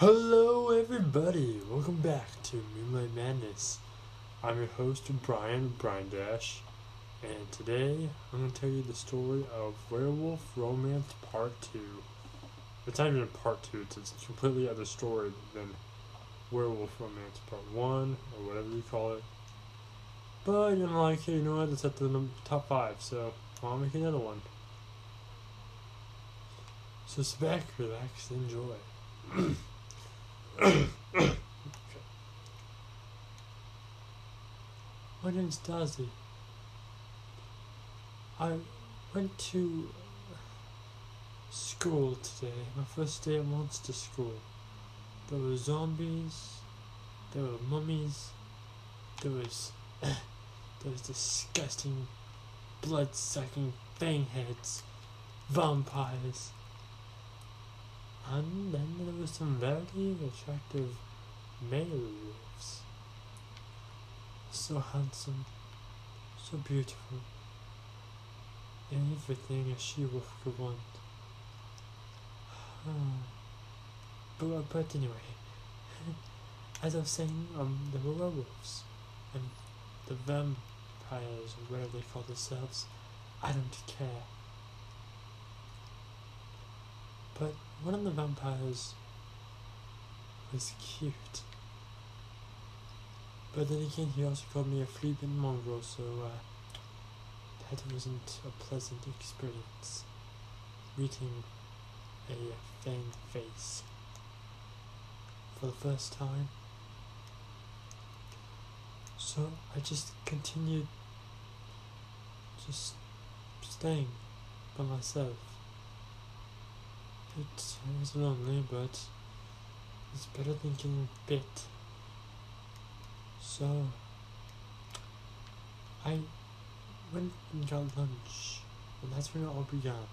Hello, everybody. Welcome back to Moonlight Madness. I'm your host, Brian Brian Dash, and today I'm going to tell you the story of Werewolf Romance Part 2. It's not even Part 2, it's a completely other story than Werewolf Romance Part 1, or whatever you call it. But, know, like, you know what, it's at the top 5, so I'll make another one. So sit back, relax, enjoy. My name's Darcy. I went to school today, my first day at monster school. There were zombies, there were mummies, there was there was disgusting blood sucking fang heads, vampires. And then there were some very attractive male wolves. So handsome, so beautiful, everything a she wolf could want. but, but anyway, as I was saying, um, there were werewolves and the vampires, or whatever they call themselves. I don't care. But one of the vampires was cute. But then again, he also called me a flea-bitten mongrel, so uh, that wasn't a pleasant experience. Meeting a fanged face for the first time. So I just continued just staying by myself. It, was lonely, eh, but it's better than getting bit. So I went and got lunch, and that's when it all began.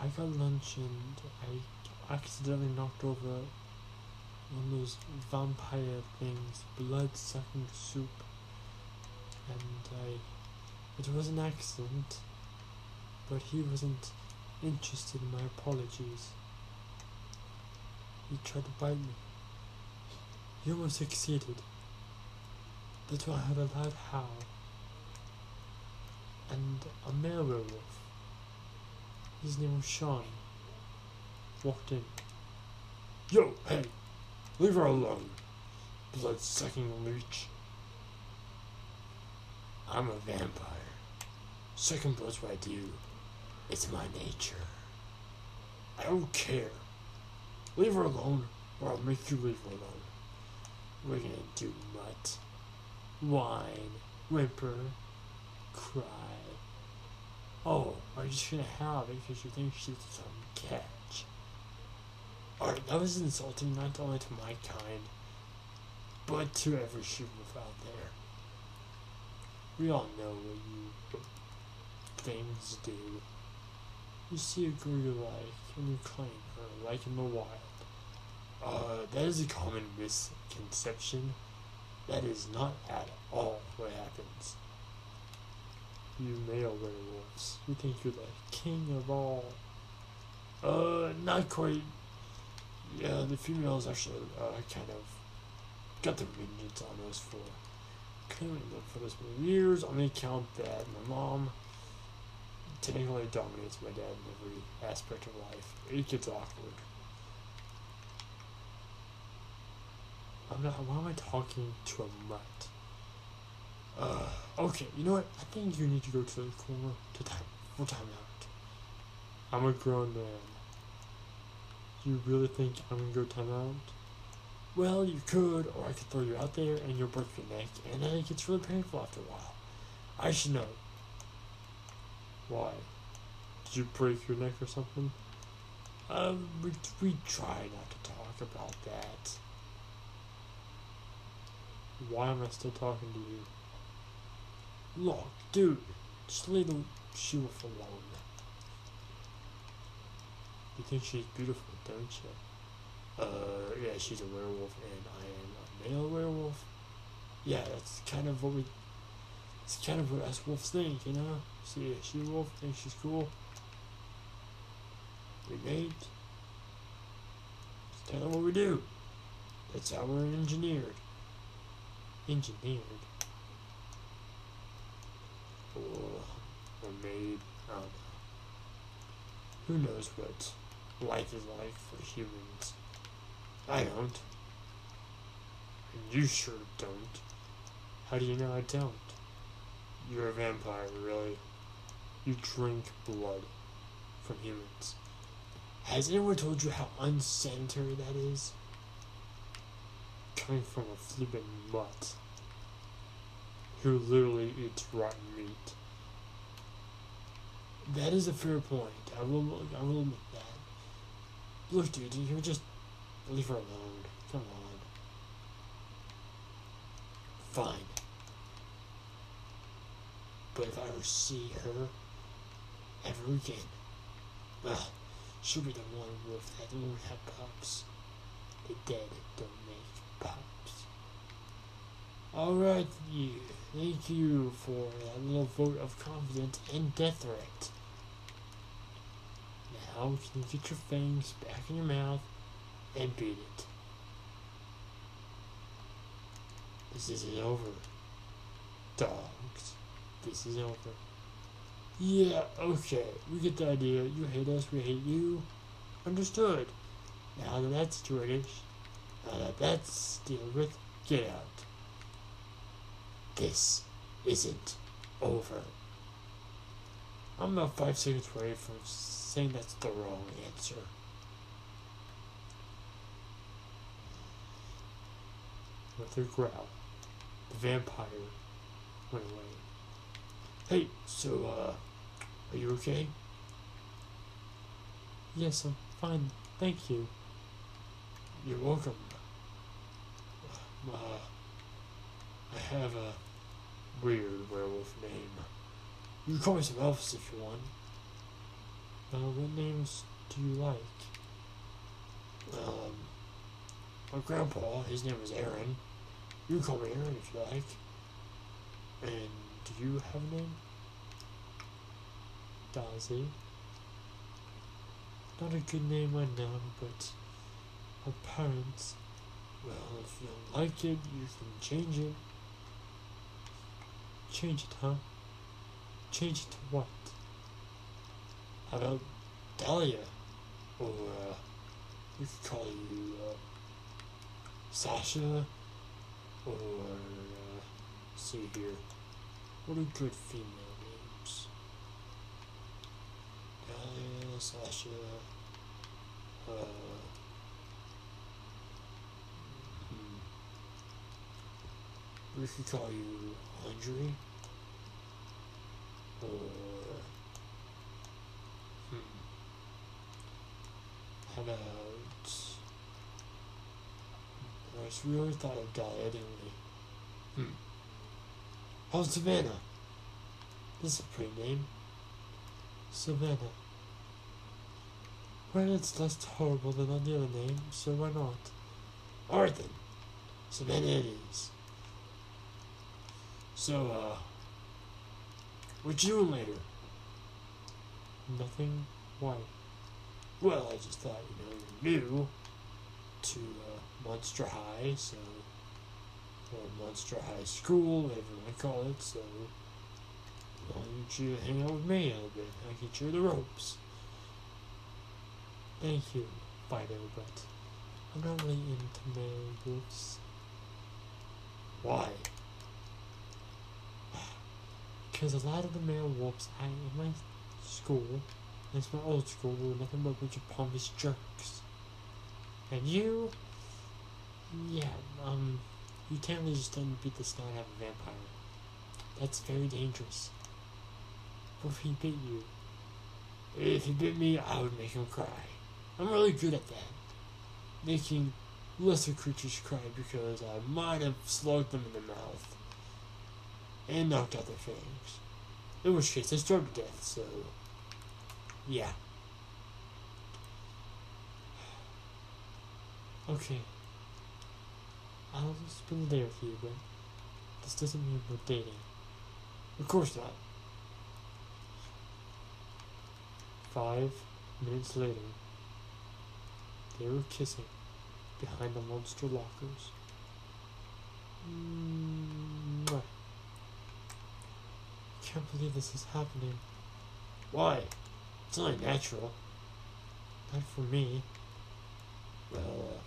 I got lunch and I accidentally knocked over one of those vampire things, blood sucking soup, and I. It was an accident, but he wasn't interested in my apologies. He tried to bite me. He almost succeeded. That's why I had a loud howl. And a male werewolf, his name was Sean, walked in. Yo, hey, leave her alone, blood sucking leech. I'm a vampire. Second blood's what I do. It's my nature. I don't care. Leave her alone, or I'll make you leave her alone. We're gonna do mutt, whine, whimper, cry. Oh, are you just gonna have it because you think she's some catch? Alright, that was insulting not only to my kind, but to every she out there. We all know what you things do. You see a girl you like, and you claim her, like in the wild. Uh, that is a common misconception. That is not at all what happens. You male werewolves, you think you're the king of all. Uh, not quite. Yeah, the females actually uh, kind of got their vengeance on us for claiming for this many years on the account that my mom technically dominates my dad in every aspect of life. It gets awkward. I'm not. Why am I talking to a mutt? Uh, okay, you know what? I think you need to go to the corner to time for time out. I'm a grown man. You really think I'm gonna go time out? Well, you could, or I could throw you out there and you'll break your neck, and then it gets really painful after a while. I should know. Why? Did you break your neck or something? Um, we, we try not to talk about that. Why am I still talking to you? Look, dude, just leave the she-wolf alone. You think she's beautiful, don't you? Uh, yeah, she's a werewolf and I am a male werewolf. Yeah, that's kind of what we it's kind of what us wolves think, you know? See a she wolf, think she's cool. We mate. kind of what we do. That's how we're engineered. Engineered? Or, or made, I don't know. Who knows what life is like for humans? I don't. And you sure don't. How do you know I don't? You're a vampire, really. You drink blood from humans. Has anyone told you how unsanitary that is? Coming from a flippin' mutt who literally eats rotten meat. That is a fair point. I will. I will admit that. Look, dude, you just leave her alone. Come on. Fine. But if I ever see her ever again, well, she'll be the one wolf that won't have pups. The dead don't make pups. Alright, you. Thank you for that little vote of confidence and death threat. Now can you get your fangs back in your mouth and beat it? This isn't over. Dogs. This is over. Yeah, okay. We get the idea. You hate us, we hate you. Understood. Now that that's situated, now that that's dealt with, get out. This isn't over. I'm about five seconds away from saying that's the wrong answer. With a growl, the vampire went away. Hey, so, uh, are you okay? Yes, I'm fine. Thank you. You're welcome. Uh, I have a weird werewolf name. You can call me some else if you want. Uh, what names do you like? Um, my grandpa, his name was Aaron. You can call me Aaron if you like. And do you have a name? Daisy. Not a good name I know, but my parents. Well, if you don't like it, you can change it. Change it, huh? Change it to what? How about Dahlia? Or, uh, we could call you, uh, Sasha? Or, uh, see here. What are good female names? Dahlia, Sasha, uh, hmm. We could call you Audrey, Or, hmm. How about, I really thought of Dahlia, didn't we? Hmm. Oh, Savannah. This is a pretty name. Savannah. Well, it's less horrible than all the other names, so why not? Then. Savannah it is. So, uh, what you doing later? Nothing. Why? Well, I just thought, you know, you're new to uh, Monster High, so or Monster High School, to call it. So why don't you hang out with me a little bit? I can teach you the ropes. Thank you, Fido, but I'm not really into male wolves. Why? Because a lot of the male wolves I in my school, it's my old school, were nothing but a bunch of pompous jerks. And you, yeah, um, you can't really just stand and beat the snot out of a vampire. That's very dangerous. What if he bit you? If he bit me, I would make him cry. I'm really good at that. Making lesser creatures cry because I might have slugged them in the mouth and knocked out their fangs. In which case, they starved to death, so. Yeah. Okay. I'll spend the day with you, but this doesn't mean we're dating. Of course not. Five minutes later, they were kissing behind the monster lockers. Mm, can't believe this is happening. Why? It's only natural. Not for me. Well,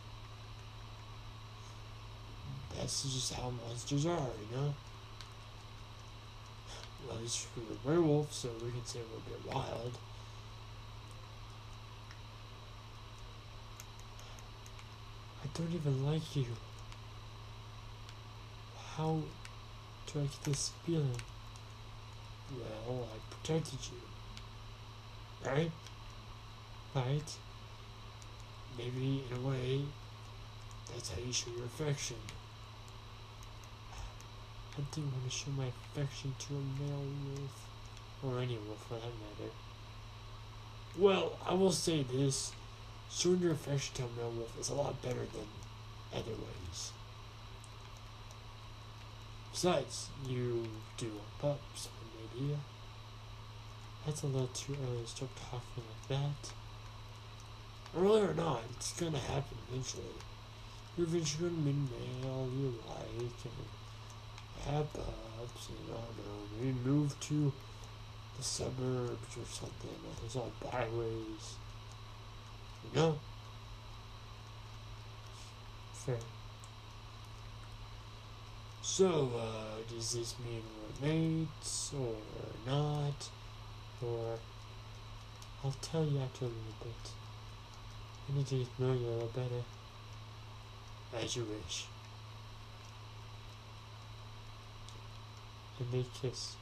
uh, that's just how monsters are, you know? Well, least we're a werewolf, so we can say we're a bit wild. I don't even like you. How do I get this feeling? Well, I protected you. Right? Right? Maybe, in a way, that's how you show your affection. I didn't want to show my affection to a male wolf. Or any wolf for that matter. Well, I will say this. Showing your affection to a male wolf is a lot better than other ways. Besides, you do want pups, maybe. That's a little too early to start talking like that. Early or not, it's gonna happen eventually. You're eventually gonna meet a male and have pups and I don't know, maybe move to the suburbs or something. Like there's all byways. You know? Fair. So, uh, does this mean we're mates or not? Or I'll tell you after a little bit. I need to to know you a little better. As you wish. And they kissed.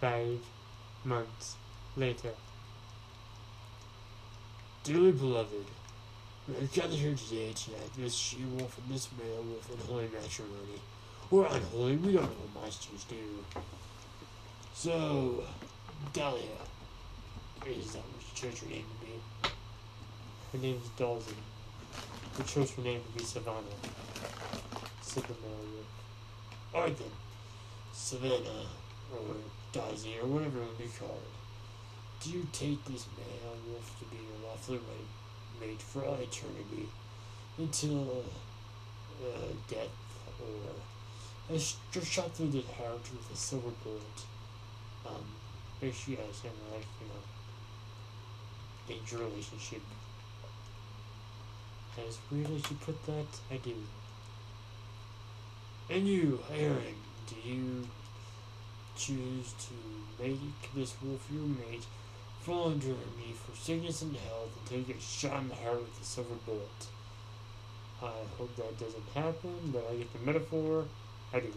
Five months later. Dearly beloved, we are gathered here today to unite this she wolf and this male wolf in holy matrimony. Or unholy, we don't know what monsters do. So, Dahlia, is that what chose your name to be? Her name's Daisy. We chose her name to be Savannah. Said the wolf. Alright then, Savannah, or Daisy, or whatever it would be called. Do you take this male wolf to be your lawfully mate, for all eternity until uh, death or sh- just shot through the heart with a silver bullet? Um, basically, as in like, you know, danger relationship. As weird as you put that, I do. And you, Aaron, do you choose to make this wolf your mate, fall under me for sickness and health until you get shot in the heart with a silver bullet? I hope that doesn't happen, but I get the metaphor. I do.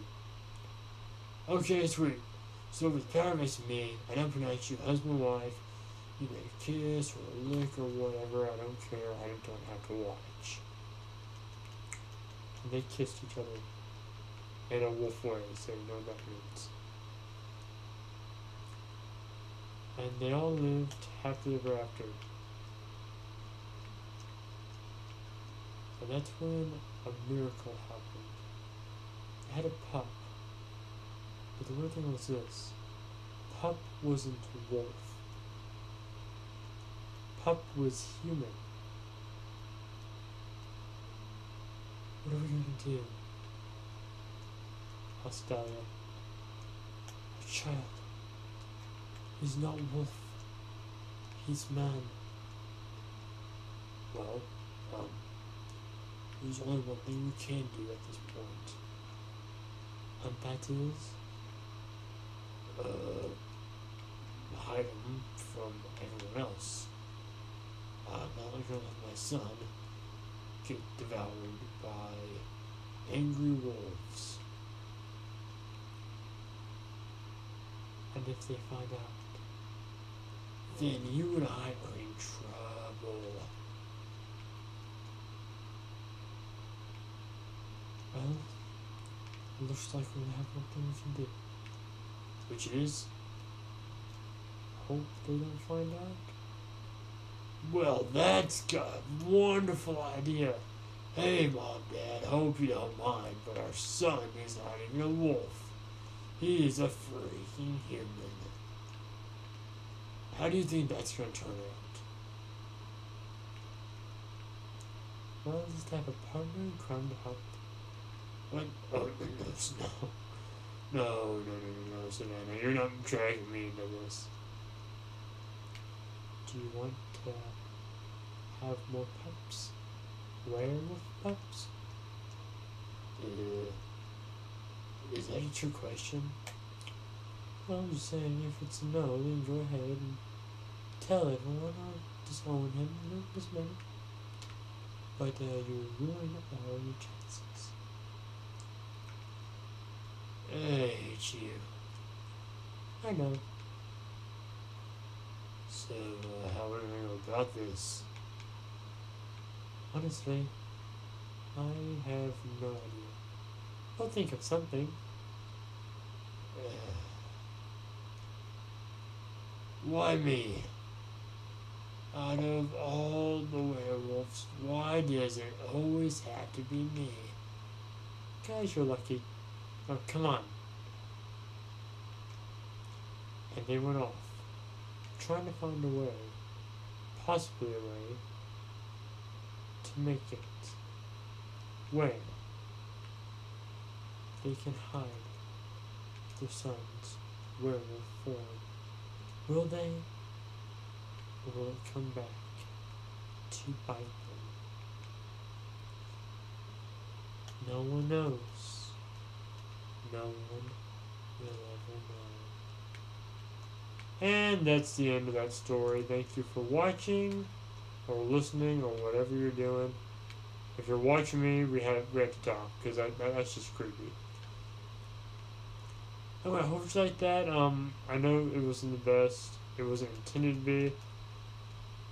Okay, sweet. So with power makes me, I don't pronounce you husband wife. You may kiss or a lick or whatever. I don't care. I don't have to watch. And they kissed each other in a wolf way, so no what. And they all lived happily ever after. And that's when a miracle happened. I had a pup. But the weird thing was this Pup wasn't wolf. Pup was human. What are we gonna do? Dahlia. A child. He's not wolf. He's man. Well, um, there's only one thing we can do at this point. And that is Uh, hide him from everyone else. I'm not gonna let my son get devoured by angry wolves. And if they find out. Then you and I are in trouble. Well, looks like we have one thing we can do. Which is, Hope they don't find out. well, that's got a wonderful idea. Hey, Mom, Dad, hope you don't mind, but our son is hiding a wolf. He is a freaking human. How do you think that's going to turn out? Well, I have a partner in crime to help. What? Oh, goodness, no. No, no, no, no, no, Savannah. You're not dragging me into this. Do you want to have more pups? Werewolf pups? Uh, is that a true question? Well, I'm just saying, if it's a no, then go ahead and tell everyone or disown him. It doesn't matter. But uh, you ruin all your chances. I hate you. I know. So, uh, how are we going about this? Honestly, I have no idea. I'll think of something. Why me? Out of all the werewolves, why does it always have to be me? Guys, you're lucky. Oh, come on. And they went off, trying to find a way, possibly a way, to make it where they can hide their son's werewolf form. Will they? Will it come back to bite them? No one knows. No one will ever know. And that's the end of that story. Thank you for watching or listening or whatever you're doing. If you're watching me, we have we have to talk because that, that, that's just creepy. I hope you like that. Um, I know it wasn't the best. It wasn't intended to be.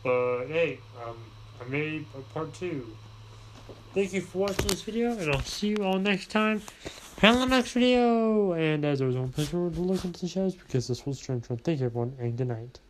But hey, um, I made a part two. Thank you for watching this video, and I'll see you all next time. On the next video! And as always, don't pleasure to look into the shadows because this will strange one. Thank you, everyone, and good night.